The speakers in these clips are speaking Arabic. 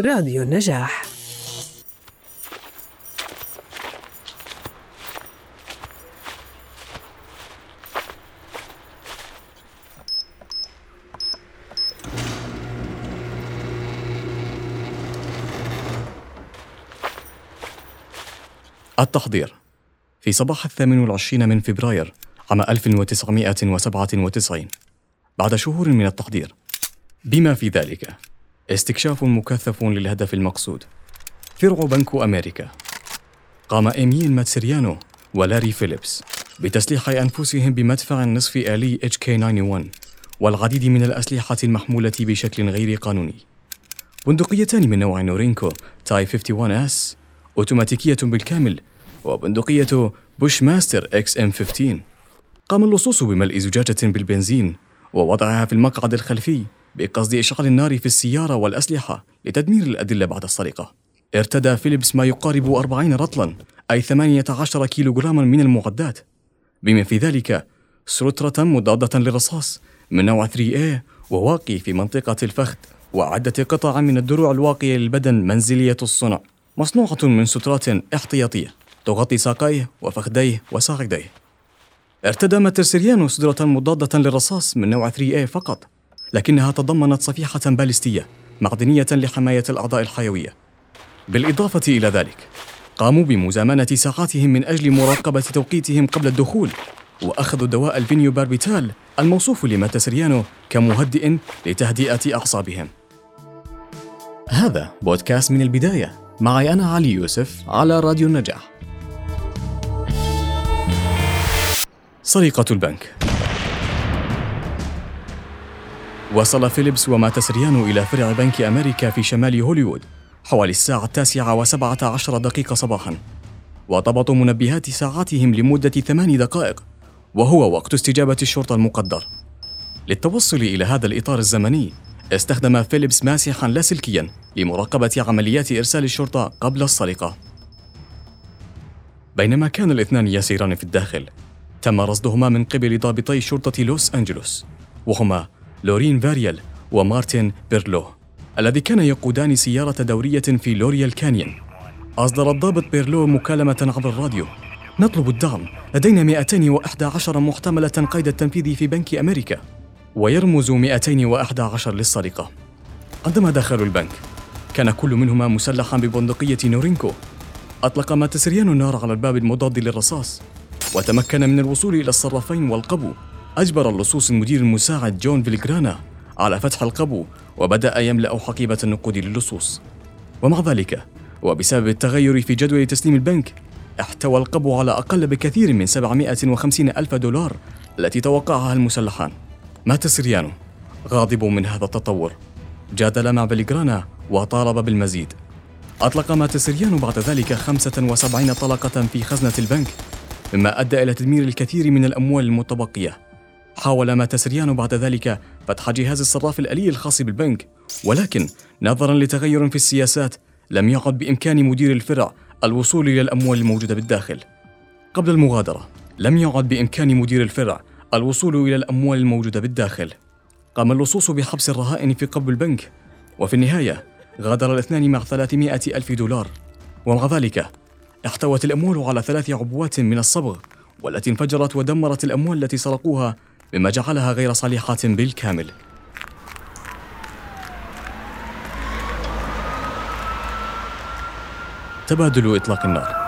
راديو النجاح. التحضير. في صباح الثامن والعشرين من فبراير عام 1997 بعد شهور من التحضير. بما في ذلك. استكشاف مكثف للهدف المقصود. فرع بنك أمريكا. قام إيميل ماتسريانو ولاري فيليبس بتسليح أنفسهم بمدفع نصف آلي HK91 والعديد من الأسلحة المحمولة بشكل غير قانوني. بندقيتان من نوع نورينكو Type 56S أوتوماتيكية بالكامل وبندقية بوش ماستر XM 15 قام اللصوص بملء زجاجة بالبنزين ووضعها في المقعد الخلفي. بقصد إشعال النار في السيارة والأسلحة لتدمير الأدلة بعد السرقة. ارتدى فيليبس ما يقارب 40 رطلا أي 18 كيلوغراما من المعدات. بما في ذلك سترة مضادة للرصاص من نوع 3A وواقي في منطقة الفخذ وعدة قطع من الدروع الواقية للبدن منزلية الصنع مصنوعة من سترات احتياطية تغطي ساقيه وفخذيه وساعديه. ارتدى ماترسيريانو سترة مضادة للرصاص من نوع 3A فقط لكنها تضمنت صفيحة باليستية معدنية لحماية الأعضاء الحيوية. بالإضافة إلى ذلك قاموا بمزامنة ساعاتهم من أجل مراقبة توقيتهم قبل الدخول وأخذوا دواء الفينوباربيتال الموصوف لماتسريانو كمهدئ لتهدئة أعصابهم. هذا بودكاست من البداية. معي أنا علي يوسف على راديو النجاح. سرقة البنك. وصل فيليبس وماتسريانو إلى فرع بنك أمريكا في شمال هوليوود حوالي الساعة التاسعة وسبعة عشر دقيقة صباحا. وضبطوا منبهات ساعاتهم لمدة ثمان دقائق وهو وقت استجابة الشرطة المقدر. للتوصل إلى هذا الإطار الزمني استخدم فيليبس ماسحا لاسلكيا لمراقبة عمليات إرسال الشرطة قبل السرقة. بينما كان الاثنان يسيران في الداخل تم رصدهما من قبل ضابطي شرطة لوس أنجلوس وهما لورين فاريال ومارتن بيرلو الذي كان يقودان سيارة دورية في لوريال كانيون. أصدر الضابط بيرلو مكالمة عبر الراديو. نطلب الدعم. لدينا 211 محتملة قيد التنفيذ في بنك أمريكا ويرمز 211 للسرقة. عندما دخلوا البنك كان كل منهما مسلحا ببندقية نورينكو. أطلق ماتسريان النار على الباب المضاد للرصاص وتمكن من الوصول إلى الصرافين والقبو. أجبر اللصوص المدير المساعد جون فيلغرانا على فتح القبو وبدأ يملأ حقيبة النقود للصوص. ومع ذلك وبسبب التغير في جدول تسليم البنك احتوى القبو على أقل بكثير من 750 ألف دولار التي توقعها المسلحان. مات سريانو غاضب من هذا التطور. جادل مع بلغرانا وطالب بالمزيد. أطلق مات سريانو بعد ذلك 75 طلقة في خزنة البنك مما أدى إلى تدمير الكثير من الأموال المتبقية. حاول ماتسريانو بعد ذلك فتح جهاز الصراف الآلي الخاص بالبنك. ولكن نظرا لتغير في السياسات لم يعد بإمكان مدير الفرع الوصول إلى الأموال الموجودة بالداخل. قبل المغادرة لم يعد بإمكان مدير الفرع الوصول إلى الأموال الموجودة بالداخل. قام اللصوص بحبس الرهائن في قلب البنك. وفي النهاية غادر الاثنان مع 300 ألف دولار. ومع ذلك احتوت الأموال على ثلاث عبوات من الصبغ والتي انفجرت ودمرت الأموال التي سرقوها مما جعلها غير صالحة بالكامل. تبادل إطلاق النار.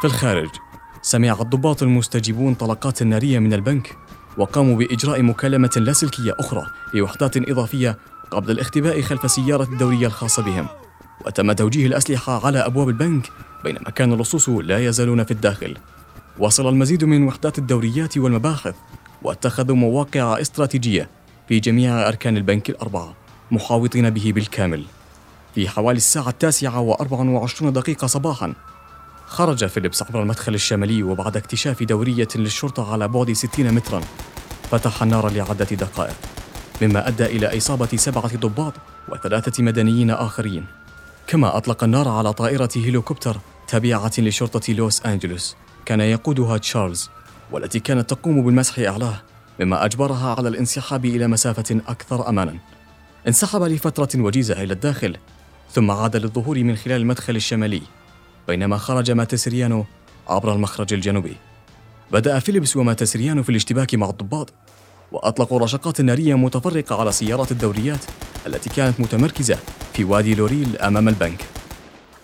في الخارج سمع الضباط المستجيبون طلقات نارية من البنك وقاموا بإجراء مكالمة لاسلكية أخرى لوحدات إضافية قبل الاختباء خلف سيارة الدورية الخاصة بهم. وتم توجيه الأسلحة على أبواب البنك بينما كان اللصوص لا يزالون في الداخل. وصل المزيد من وحدات الدوريات والمباحث واتخذوا مواقع استراتيجية في جميع أركان البنك الأربعة محاوطين به بالكامل. في حوالي الساعة التاسعة وأربع وعشرون دقيقة صباحا خرج فيليبس عبر المدخل الشمالي وبعد اكتشاف دورية للشرطة على بعد 60 مترا. فتح النار لعدة دقائق مما أدى إلى إصابة سبعة ضباط وثلاثة مدنيين آخرين. كما أطلق النار على طائرة هليكوبتر تابعة لشرطة لوس أنجلوس. كان يقودها تشارلز والتي كانت تقوم بالمسح أعلاه مما أجبرها على الانسحاب إلى مسافة أكثر أمانا. انسحب لفترة وجيزة إلى الداخل ثم عاد للظهور من خلال المدخل الشمالي بينما خرج ماتسريانو عبر المخرج الجنوبي. بدأ فيليبس وماتسريانو في الاشتباك مع الضباط وأطلقوا رشقات نارية متفرقة على سيارات الدوريات التي كانت متمركزة في وادي لوريل أمام البنك.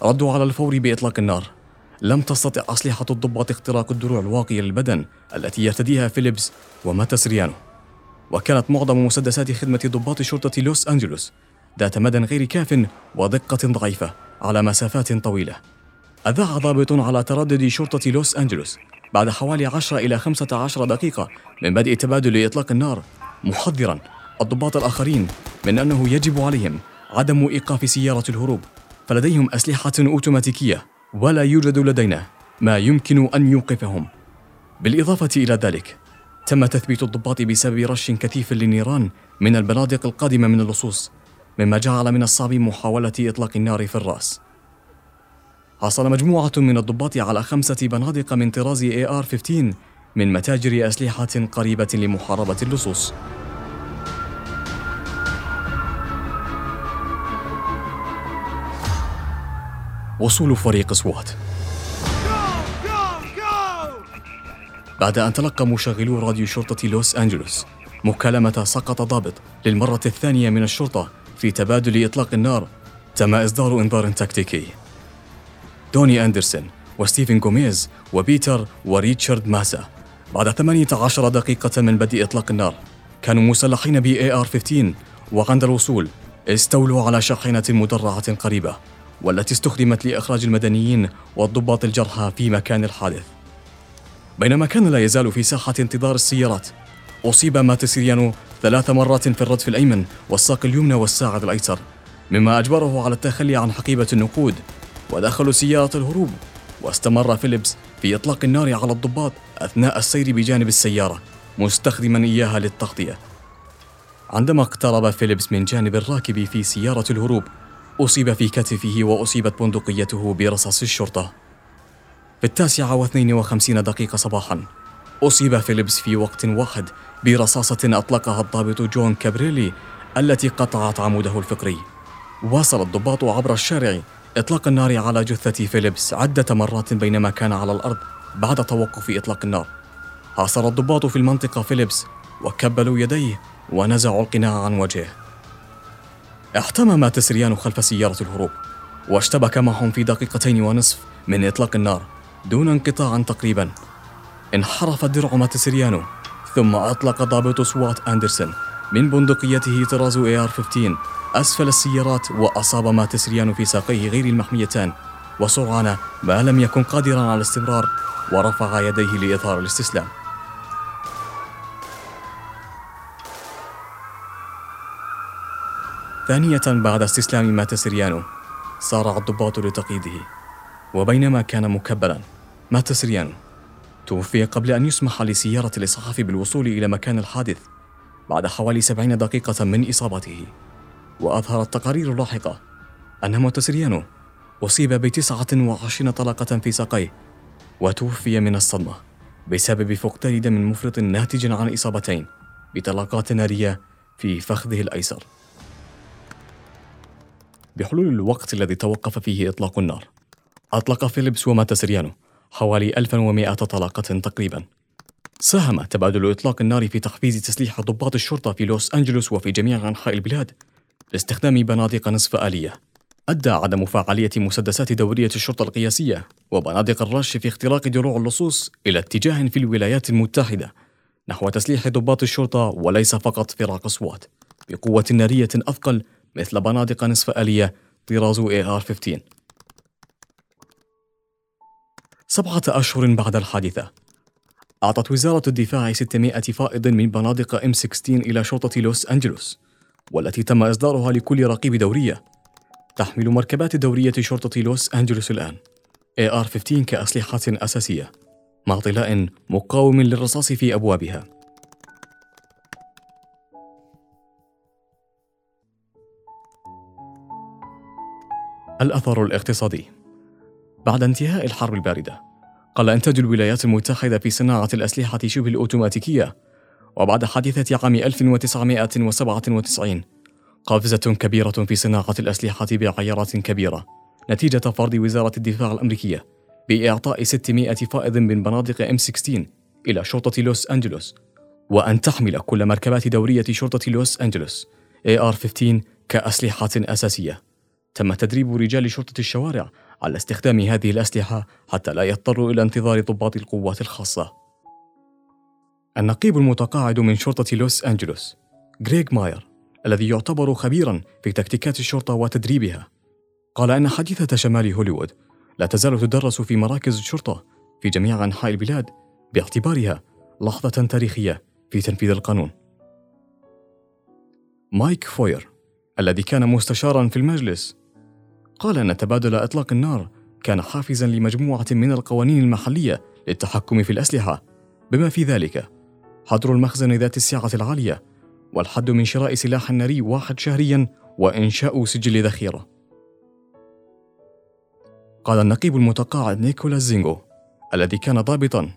ردوا على الفور بإطلاق النار. لم تستطع أسلحة الضباط اختراق الدروع الواقية للبدن التي يرتديها فيليبس وماتسريانو وكانت معظم مسدسات خدمة ضباط شرطة لوس أنجلوس ذات مدى غير كاف ودقة ضعيفة على مسافات طويلة. أذاع ضابط على تردد شرطة لوس أنجلوس بعد حوالي 10 إلى 15 دقيقة من بدء تبادل إطلاق النار محذرا الضباط الآخرين من أنه يجب عليهم عدم إيقاف سيارة الهروب. فلديهم أسلحة أوتوماتيكية ولا يوجد لدينا ما يمكن أن يوقفهم. بالإضافة إلى ذلك تم تثبيت الضباط بسبب رش كثيف للنيران من البنادق القادمة من اللصوص مما جعل من الصعب محاولة إطلاق النار في الرأس. حصل مجموعة من الضباط على خمسة بنادق من طراز AR-15 من متاجر أسلحة قريبة لمحاربة اللصوص. وصول فريق سوات بعد أن تلقى مشغلو راديو شرطة لوس أنجلوس مكالمة سقط ضابط للمرة الثانية من الشرطة في تبادل إطلاق النار تم إصدار إنذار تكتيكي. دوني أندرسون وستيفن جوميز وبيتر وريتشارد ماسا بعد 18 دقيقة من بدء إطلاق النار كانوا مسلحين ب AR-15 وعند الوصول استولوا على شاحنة مدرعة قريبة. والتي استخدمت لإخراج المدنيين والضباط الجرحى في مكان الحادث. بينما كان لا يزال في ساحة انتظار السيارات أصيب ماتسيريانو ثلاث مرات في الردف الأيمن والساق اليمنى والساعد الأيسر مما أجبره على التخلي عن حقيبة النقود. ودخلوا سيارة الهروب واستمر فيليبس في إطلاق النار على الضباط أثناء السير بجانب السيارة مستخدما إياها للتغطية. عندما اقترب فيليبس من جانب الراكب في سيارة الهروب أصيب في كتفه وأصيبت بندقيته برصاص الشرطة. في التاسعة واثنين وخمسين دقيقة صباحا أصيب فيليبس في وقت واحد برصاصة أطلقها الضابط جون كابريلي التي قطعت عموده الفقري. واصل الضباط عبر الشارع إطلاق النار على جثة فيليبس عدة مرات بينما كان على الأرض بعد توقف إطلاق النار. حاصر الضباط في المنطقة فيليبس وكبلوا يديه ونزعوا القناع عن وجهه. احتمى ماتاساريانو خلف سيارة الهروب واشتبك معهم في دقيقتين ونصف من إطلاق النار دون انقطاع تقريبا. انحرف الدرع ماتسريانو ثم أطلق ضابط سوات أندرسون من بندقيته طراز AR-15 أسفل السيارات وأصاب ماتسريانو في ساقيه غير المحميتان وسرعان ما لم يكن قادرا على الاستمرار ورفع يديه لإظهار الاستسلام. ثانية بعد استسلام ماتسريانو صارع الضباط لتقييده. وبينما كان مكبلا مات سريان توفي قبل أن يسمح لسيارة الإسعاف بالوصول إلى مكان الحادث بعد حوالي سبعين دقيقة من إصابته. وأظهرت التقارير اللاحقة أن موتسريانو أصيب بتسعة وعشرين طلقة في ساقيه وتوفي من الصدمة بسبب فقدان دم مفرط ناتج عن إصابتين بطلقات نارية في فخذه الأيسر. بحلول الوقت الذي توقف فيه إطلاق النار. أطلق فيليبس وماتسريانو حوالي 1100 طلقة تقريبا. ساهم تبادل إطلاق النار في تحفيز تسليح ضباط الشرطة في لوس أنجلوس وفي جميع أنحاء البلاد لاستخدام بنادق نصف آلية. أدى عدم فعالية مسدسات دورية الشرطة القياسية وبنادق الرش في اختراق دروع اللصوص إلى اتجاه في الولايات المتحدة نحو تسليح ضباط الشرطة وليس فقط فراق أصوات بقوة نارية أثقل مثل بنادق نصف آلية طراز AR-15 سبعة أشهر بعد الحادثة. أعطت وزارة الدفاع 600 فائض من بنادق M16 إلى شرطة لوس أنجلوس والتي تم إصدارها لكل رقيب دورية. تحمل مركبات دورية شرطة لوس أنجلوس الآن. AR-15 كأسلحة أساسية مع طلاء مقاوم للرصاص في أبوابها. الأثر الاقتصادي. بعد انتهاء الحرب الباردة قل إنتاج الولايات المتحدة في صناعة الأسلحة شبه الأوتوماتيكية وبعد حادثة عام 1997 قفزة كبيرة في صناعة الأسلحة بعيارات كبيرة نتيجة فرض وزارة الدفاع الأمريكية بإعطاء 600 فائض من بنادق M16 إلى شرطة لوس أنجلوس وأن تحمل كل مركبات دورية شرطة لوس أنجلوس AR-15 كأسلحة أساسية. تم تدريب رجال شرطة الشوارع على استخدام هذه الأسلحة حتى لا يضطروا إلى انتظار ضباط القوات الخاصة النقيب المتقاعد من شرطة لوس أنجلوس غريغ ماير الذي يعتبر خبيرا في تكتيكات الشرطة وتدريبها قال أن حديثة شمال هوليوود لا تزال تدرس في مراكز الشرطة في جميع أنحاء البلاد باعتبارها لحظة تاريخية في تنفيذ القانون. مايك فوير الذي كان مستشارا في المجلس قال أن تبادل إطلاق النار كان حافزا لمجموعة من القوانين المحلية للتحكم في الأسلحة. بما في ذلك حظر المخزن ذات السعة العالية والحد من شراء سلاح ناري واحد شهريا وإنشاء سجل ذخيرة. قال النقيب المتقاعد نيكولاس زينغو الذي كان ضابطا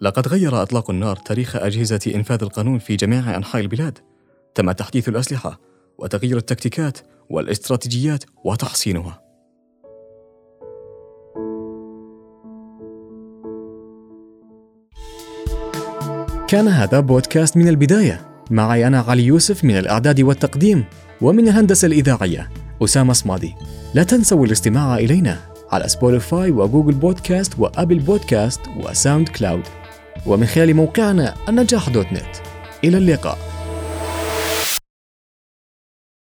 لقد غير إطلاق النار تاريخ أجهزة إنفاذ القانون في جميع أنحاء البلاد. تم تحديث الأسلحة وتغيير التكتيكات والإستراتيجيات وتحسينها كان هذا بودكاست من البداية. معي أنا علي يوسف من الإعداد والتقديم ومن الهندسة الإذاعية أسامة صمادي. لا تنسوا الاستماع إلينا على سبوتيفاي و Google Podcasts و Apple Podcasts و SoundCloud ومن خلال موقعنا النجاح dot net. إلى اللقاء.